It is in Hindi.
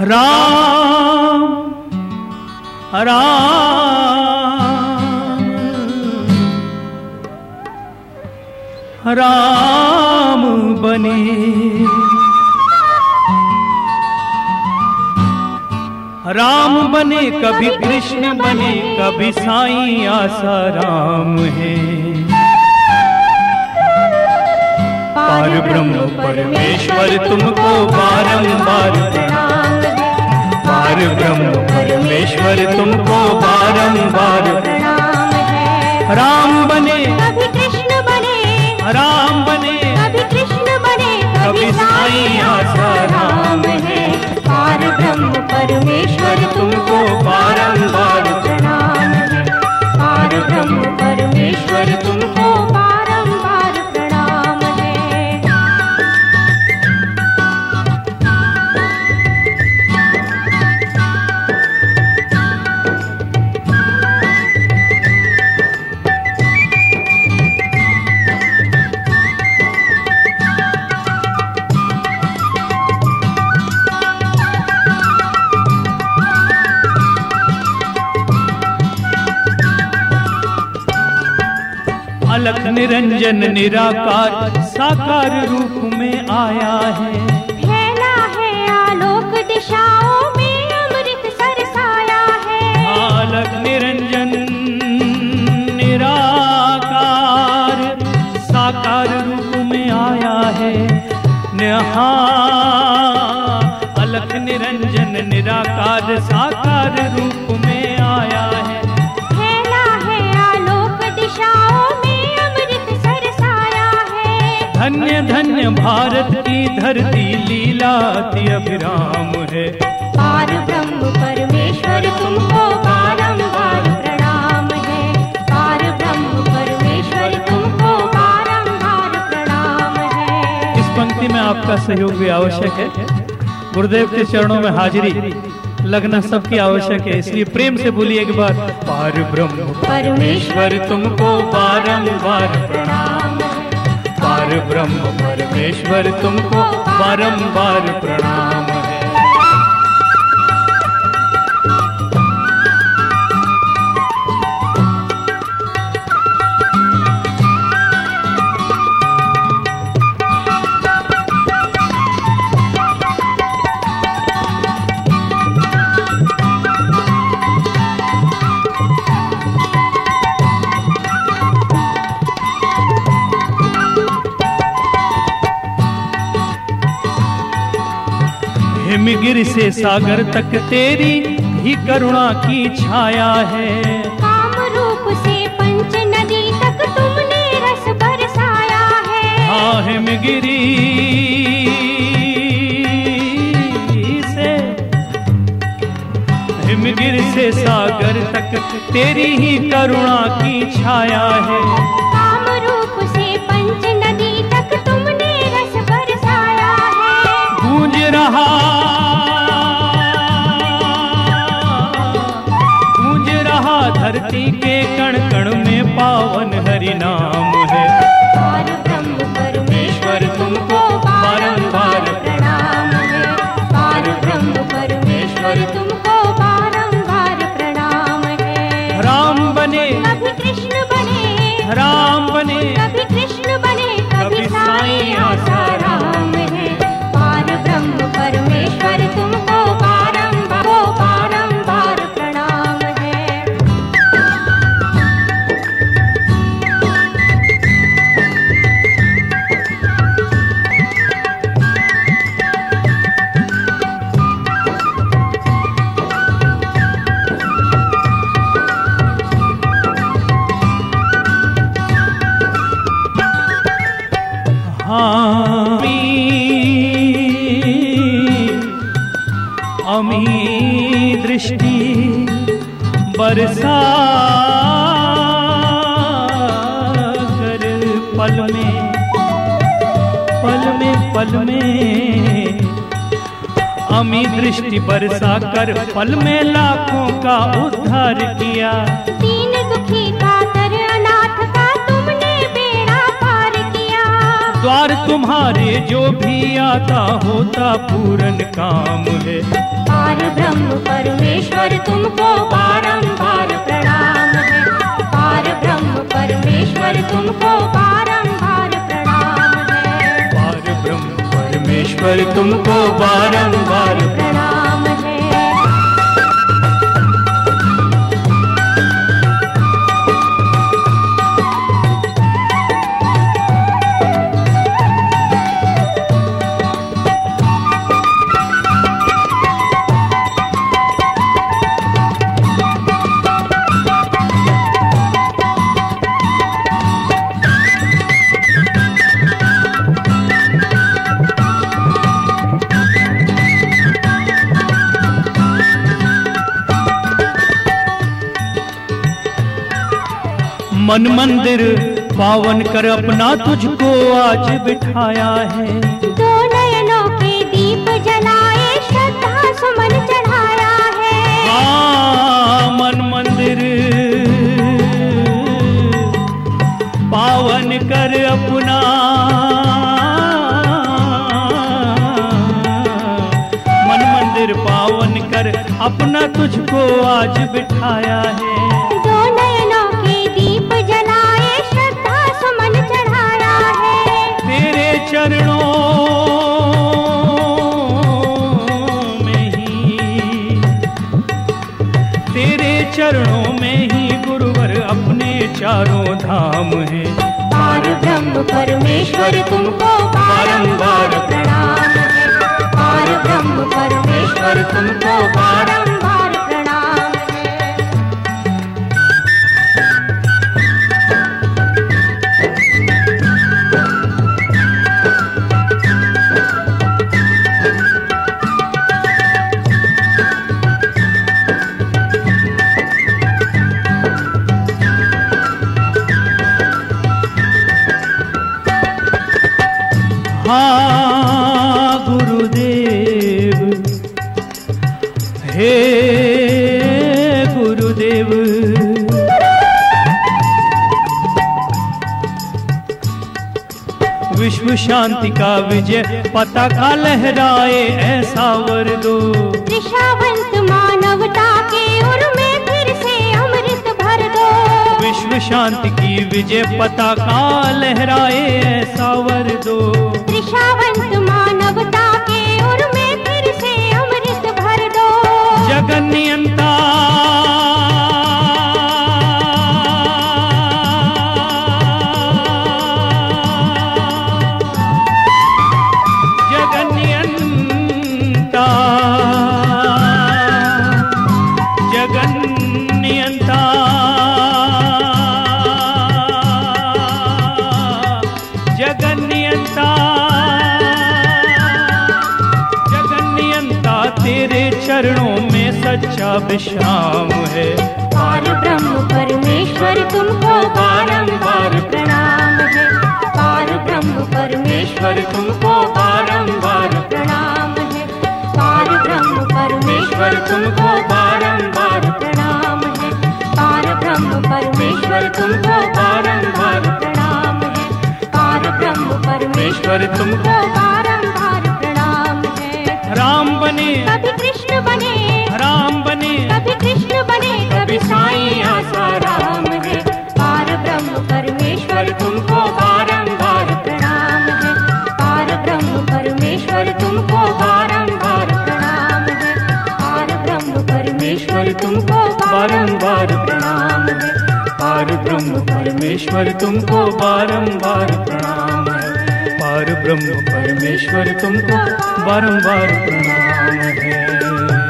राम राम राम बने। राम बने कभी कृष्ण बने कभी साईं आसा राम है। पार ब्रह्म परमेश्वर तुमको बारंबार प्रणाम। पार ब्रह्म परमेश्वर तुमको बारंबार। राम बने। कभी कृष्ण बने। राम बने। कभी कृष्ण बने। कभी साईं आसा राम है पार ब्रह्म परमेश्वर तुमको बारंबार। अलग निरंजन निराकार साकार रूप में आया है। फैला है आलोक दिशाओं में अमृत सरसाया है। अलग निरंजन निराकार साकार रूप में आया है। नहा अलग निरंजन निराकार साकार रूप में धन्य धन्य भारत की धरती लीला अति अभिराम है। पार ब्रह्म परमेश्वर तुमको बारंबार प्रणाम है। पार ब्रह्म परमेश्वर तुमको बारंबार प्रणाम है। इस पंक्ति में आपका सहयोग भी आवश्यक है। गुरुदेव के चरणों में हाजिरी लगना सबकी आवश्यक है। इसलिए प्रेम से बोलिए एक बार पार ब्रह्म परमेश्वर तुमको बारंबार प्रणाम। पार ब्रह्म परमेश्वर तुमको बारंबार प्रणाम। हिमगिर से सागर तक तेरी ही करुणा की छाया है। काम रूप से पंच नदी तक तुमने रस बरसाया है। हाँ हिमगिरी से। हिमगिर से सागर तक तेरी ही करुणा की छाया है। काम रूप से पंच नदी तक तुमने रस बरसाया है। गूंज रहा धरती के कण कण में पावन हरि नाम है। पार परमेश्वर तुमको बारंबार प्रणाम है। परमेश्वर तुमको अमी दृष्टि बरसा कर पल में पल में पल में। अमी दृष्टि बरसा कर पल में लाखों का उद्धार किया। दीन दुखी द्वार तुम्हारे जो भी आता होता पूरन काम है। पार ब्रह्म परमेश्वर तुमको बारंबार प्रणाम है। पार ब्रह्म परमेश्वर तुमको बारंबार प्रणाम है। पार ब्रह्म परमेश्वर तुमको बारंबार मन मंदिर पावन कर अपना तुझको आज बिठाया है। दो नयनों के दीप जलाए श्रद्धा सुमन चढ़ाया है। हाँ मन मंदिर। पावन कर अपना। मन मंदिर पावन कर अपना तुझको आज बिठाया है। चरणों में ही गुरुवर अपने चारों धाम है। पार ब्रह्म परमेश्वर तुमको बारंबार प्रणाम है। पार ब्रह्म परमेश्वर तुमको बारंबार गुरुदेव। हे गुरुदेव। विश्व शांति का विजय पताका लहराए ऐसा वर दो। त्रिशावंत शांति की विजय पताका लहराए ऐसा वर दो। त्रिशावंत मानवता के उर में फिर से अमृत भर दो। जगन नियंता नियंता जगन नियंता तेरे चरणों में सच्चा विश्राम है। पार ब्रह्म परमेश्वर तुमको बारंबार प्रणाम है। पार ब्रह्म परमेश्वर तुमको बारंबार प्रणाम परमेश्वर तुमको बारंबार प्रणाम है। राम बने। कभी कृष्ण बने। राम बने। कभी कृष्ण बने कभी साईं आसा राम है। पार ब्रह्म परमेश्वर तुमको बारंबार प्रणाम है। पार ब्रह्म परमेश्वर तुमको बारंबार प्रणाम है। पार ब्रह्म परमेश्वर तुमको बारंबार प्रणाम है। पार ब्रह्म परमेश्वर तुमको बारंबार प्रणाम है। पार ब्रह्म परमेश्वर तुमको बारंबार प्रणाम है।